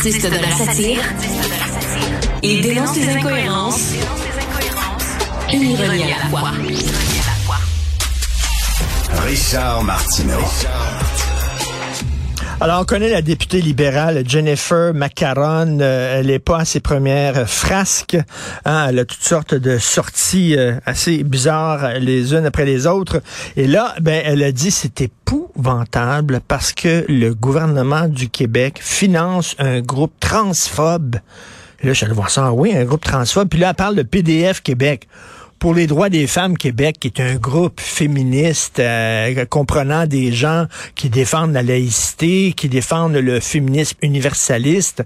Artiste de la satire, il dénonce les incohérences et ironie à la fois. Richard Martineau. Alors, on connaît la députée libérale Jennifer Macaron. Euh, elle n'est pas à ses premières frasques. Hein. elle a toutes sortes de sorties euh, assez bizarres les unes après les autres. Et là, ben, elle a dit c'est épouvantable parce que le gouvernement du Québec finance un groupe transphobe. Là, je vais voir ça. Oui, un groupe transphobe. Puis là, elle parle de PDF Québec pour les droits des femmes Québec, est un groupe féministe euh, comprenant des gens qui défendent la laïcité, qui défendent le féminisme universaliste,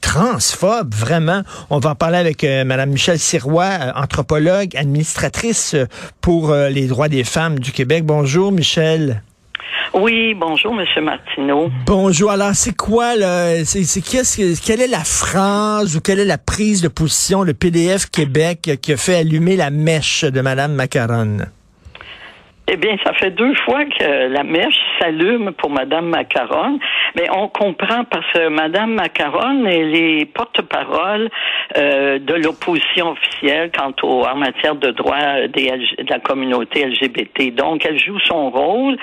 transphobe, vraiment. On va en parler avec euh, Mme Michelle Sirois, euh, anthropologue, administratrice pour les droits des femmes du Québec. Bonjour, Michelle. Oui, bonjour, Monsieur Martineau. Bonjour. Alors, c'est quoi, là? C'est, quelle est la phrase ou quelle est la prise de position, le PDF Québec, qui a fait allumer la mèche de Mme Macaron? Eh bien, ça fait deux fois que la mèche s'allume pour Madame Macaron, mais on comprend parce que Madame Macaron elle est porte-parole euh, de l'opposition officielle quant au en matière de droits de la communauté LGBT. Donc, elle joue son rôle.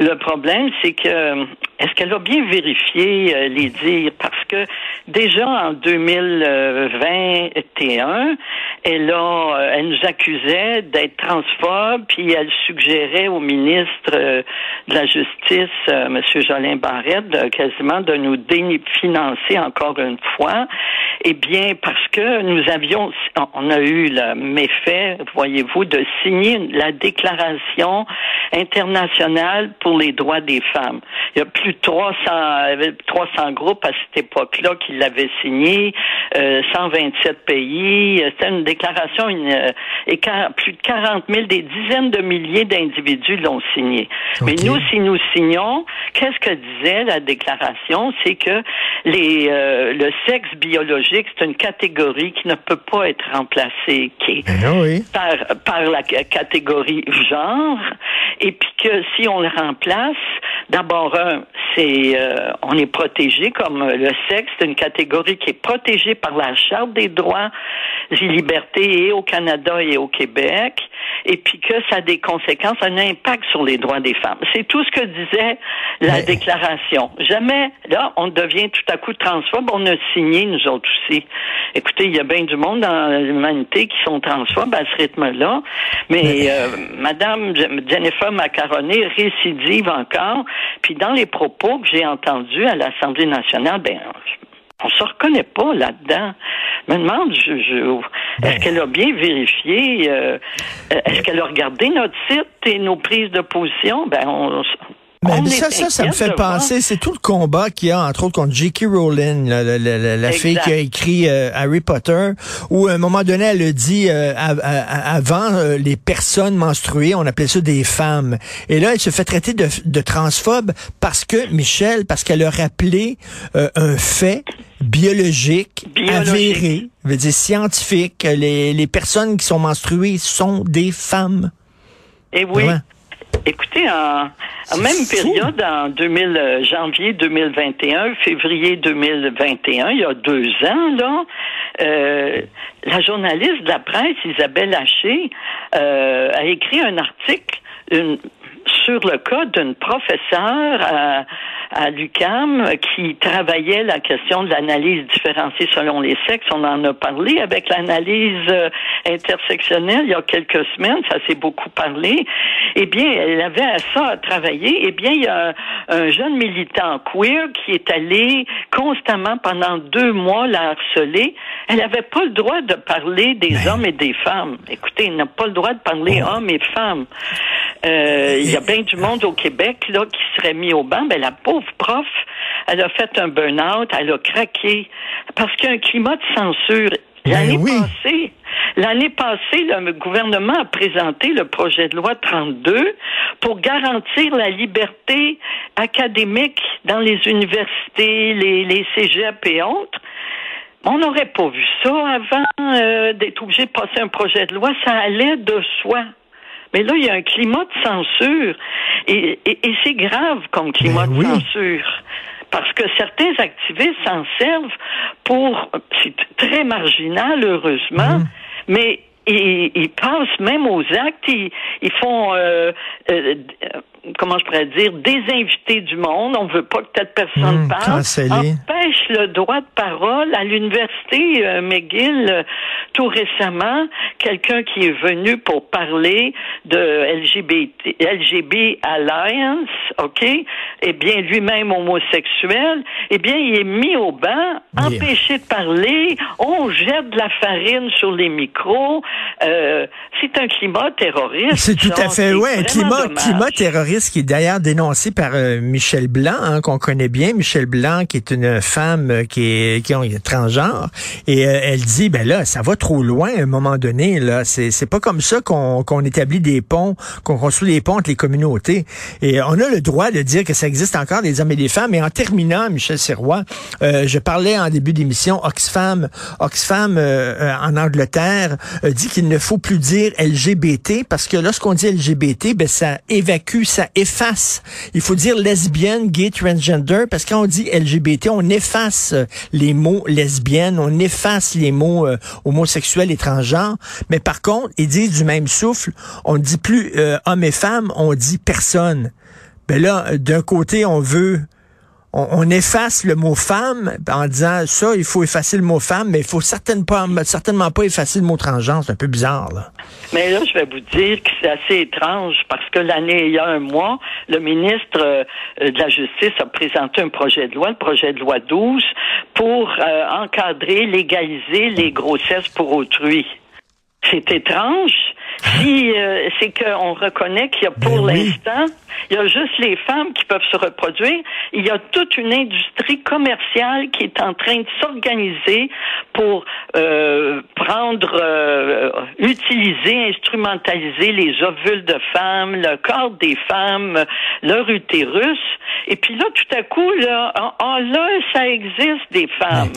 Le problème, c'est que est-ce qu'elle a bien vérifié euh, les dires? Parce déjà en 2021, elle a, euh, elle nous accusait d'être transphobe, puis elle suggérait au ministre euh, de la Justice, euh, M. Jolin Barrette, quasiment de nous définancer encore une fois. Eh bien, parce que nous avions, on a eu le méfait, voyez-vous, de signer la déclaration internationale pour les droits des femmes. Il y a plus de 300, 300 groupes à cette époque-là qui l'avaient signé, 127 euh, pays. C'était une déclaration, une, et plus de 40 000, des dizaines de milliers d'individus individus l'ont signé. Mais nous, si nous signons, qu'est-ce que disait la déclaration? C'est que les, euh, le sexe biologique, c'est une catégorie qui ne peut pas être remplacée qui ben par, par la catégorie genre, et puis que si on le remplace, d'abord, un, c'est euh, on est protégé comme le sexe, c'est une catégorie qui est protégée par la Charte des droits et libertés et au Canada et au Québec et puis que ça a des conséquences, un impact sur les droits des femmes. C'est tout ce que disait la déclaration. Jamais, là, on devient tout à coup transphobe. On a signé, nous autres aussi. Écoutez, il y a bien du monde dans l'humanité qui sont transphobes à ce rythme-là. Mais, euh, Madame Jennifer Macaroni récidive encore. Puis dans les propos que j'ai entendus à l'Assemblée nationale, ben, on se reconnaît pas là-dedans. Je me demande, je, ben. est-ce qu'elle a bien vérifié, euh, est-ce qu'elle a regardé notre site et nos prises de position? Ben, on, mais ça, ça, ça me fait penser, c'est tout le combat qu'il y a, entre autres, contre J.K. Rowling, la, la, la, la fille qui a écrit euh, Harry Potter, où à un moment donné, elle a dit, euh, avant euh, les personnes menstruées, on appelait ça des femmes. Et là, elle se fait traiter de, de transphobe parce que, Michel, parce qu'elle a rappelé un fait biologique, avéré, veut dire scientifique, les, les personnes qui sont menstruées sont des femmes. Et eh oui. Écoutez, en, même période, en 2000, euh, janvier 2021, février 2021, il y a deux ans, là, euh, la journaliste de la presse, Isabelle Haché, euh, a écrit un article sur le cas d'une professeure à, à l'UCAM qui travaillait la question de l'analyse différenciée selon les sexes. On en a parlé avec l'analyse euh, intersectionnelle il y a quelques semaines, ça s'est beaucoup parlé. Eh bien, elle avait à ça à travailler. Eh bien, il y a un, jeune militant queer qui est allé constamment pendant deux mois la harceler. Elle n'avait pas le droit de parler des hommes et des femmes. Écoutez, elle n'a pas le droit de parler hommes et femmes. Euh, il y a bien du monde au Québec là qui serait mis au banc. Ben la pauvre prof, elle a fait un burn-out, elle a craqué parce qu'il y a un climat de censure. Ben l'année passée, l'année passée, le gouvernement a présenté le projet de loi 32 pour garantir la liberté académique dans les universités, les, les cégeps et autres. On n'aurait pas vu ça avant euh, d'être obligé de passer un projet de loi. Ça allait de soi. Mais là, il y a un climat de censure. Et, et, c'est grave comme climat ben de censure. parce que certains activistes s'en servent pour, c'est très marginal, heureusement, mhm. mais ils, passent même aux actes, ils, font euh, euh, comment je pourrais dire, désinviter du monde. On veut pas que telle personne mmh, parle. Empêche le droit de parole. À l'université euh, McGill, euh, tout récemment, quelqu'un qui est venu pour parler de LGBT, LGB Alliance, OK, eh bien, lui-même homosexuel, eh bien, il est mis au banc, empêché de parler, on jette de la farine sur les micros. Euh, c'est un climat terroriste. C'est tout à fait, ouais, un climat, climat terroriste qui est d'ailleurs dénoncé par euh, Michel Blanc, hein, qu'on connaît bien. Michel Blanc, qui est une femme euh, qui est qui est transgenre, et euh, elle dit, ben là, ça va trop loin à un moment donné. Là, c'est c'est pas comme ça qu'on qu'on établit des ponts, qu'on construit des ponts entre les communautés. Et on a le droit de dire que ça existe encore des hommes et des femmes. Et en terminant, Michel Serrois, je parlais en début d'émission, Oxfam, Oxfam en Angleterre dit qu'il ne faut plus dire LGBT parce que lorsqu'on dit LGBT, ben ça évacue, ça efface. Il faut dire lesbienne, gay, transgender, parce que quand on dit LGBT, on efface euh, les mots lesbienne, on efface les mots euh, homosexuels et transgenres. Mais par contre, ils disent du même souffle, on ne dit plus euh, homme et femme, on dit personne. Ben là, d'un côté, on veut on, efface le mot femme en disant ça, il faut effacer le mot femme, mais il faut certainement pas, effacer le mot transgenre. C'est un peu bizarre, là. Mais là, je vais vous dire que c'est assez étrange parce que l'année, il y a un mois, le ministre euh, de la Justice a présenté un projet de loi, le projet de loi 12, pour euh, encadrer, légaliser les grossesses pour autrui. C'est étrange. Si euh, c'est qu'on reconnaît qu'il y a pour ben l'instant, il y a juste les femmes qui peuvent se reproduire. Il y a toute une industrie commerciale qui est en train de s'organiser pour euh, prendre, euh, utiliser, instrumentaliser les ovules de femmes, le corps des femmes, leur utérus. Et puis là, tout à coup, là, ah, là, ça existe des femmes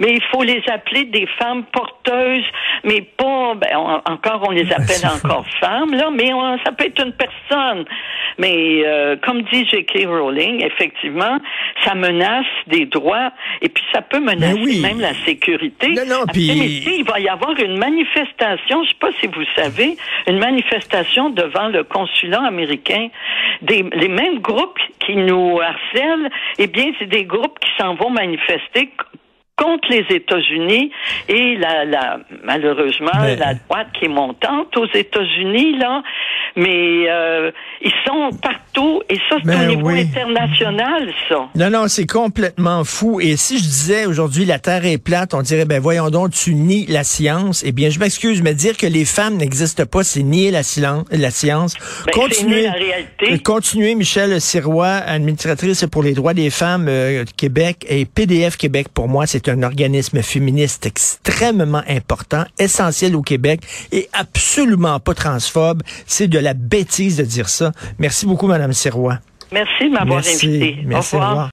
mais il faut les appeler des femmes porteuses, mais pas, ben, encore on les appelle encore femmes, là, mais ça peut être une personne. Mais euh, comme dit J.K. Rowling, effectivement, ça menace des droits et puis ça peut menacer même la sécurité. Non, non, puis... il va y avoir une manifestation, je sais pas si vous savez, une manifestation devant le consulat américain. Des, les mêmes groupes qui nous harcèlent, eh bien, c'est des groupes qui s'en vont manifester contre les États-Unis et la, la malheureusement la droite qui est montante aux États-Unis là, mais euh, ils sont partout et ça c'est au niveau international ça. Non non c'est complètement fou et si je disais aujourd'hui la Terre est plate, on dirait ben voyons donc tu nies la science. Eh bien je m'excuse mais dire que les femmes n'existent pas c'est nier la, la science. Ben, continuez, la réalité. continuez Michel Sirois, administratrice pour les droits des femmes euh, Québec et PDF Québec pour moi c'est un organisme féministe extrêmement important, essentiel au Québec et absolument pas transphobe. C'est de la bêtise de dire ça. Merci beaucoup, Madame Sirois. Merci de m'avoir invité. Merci, au revoir.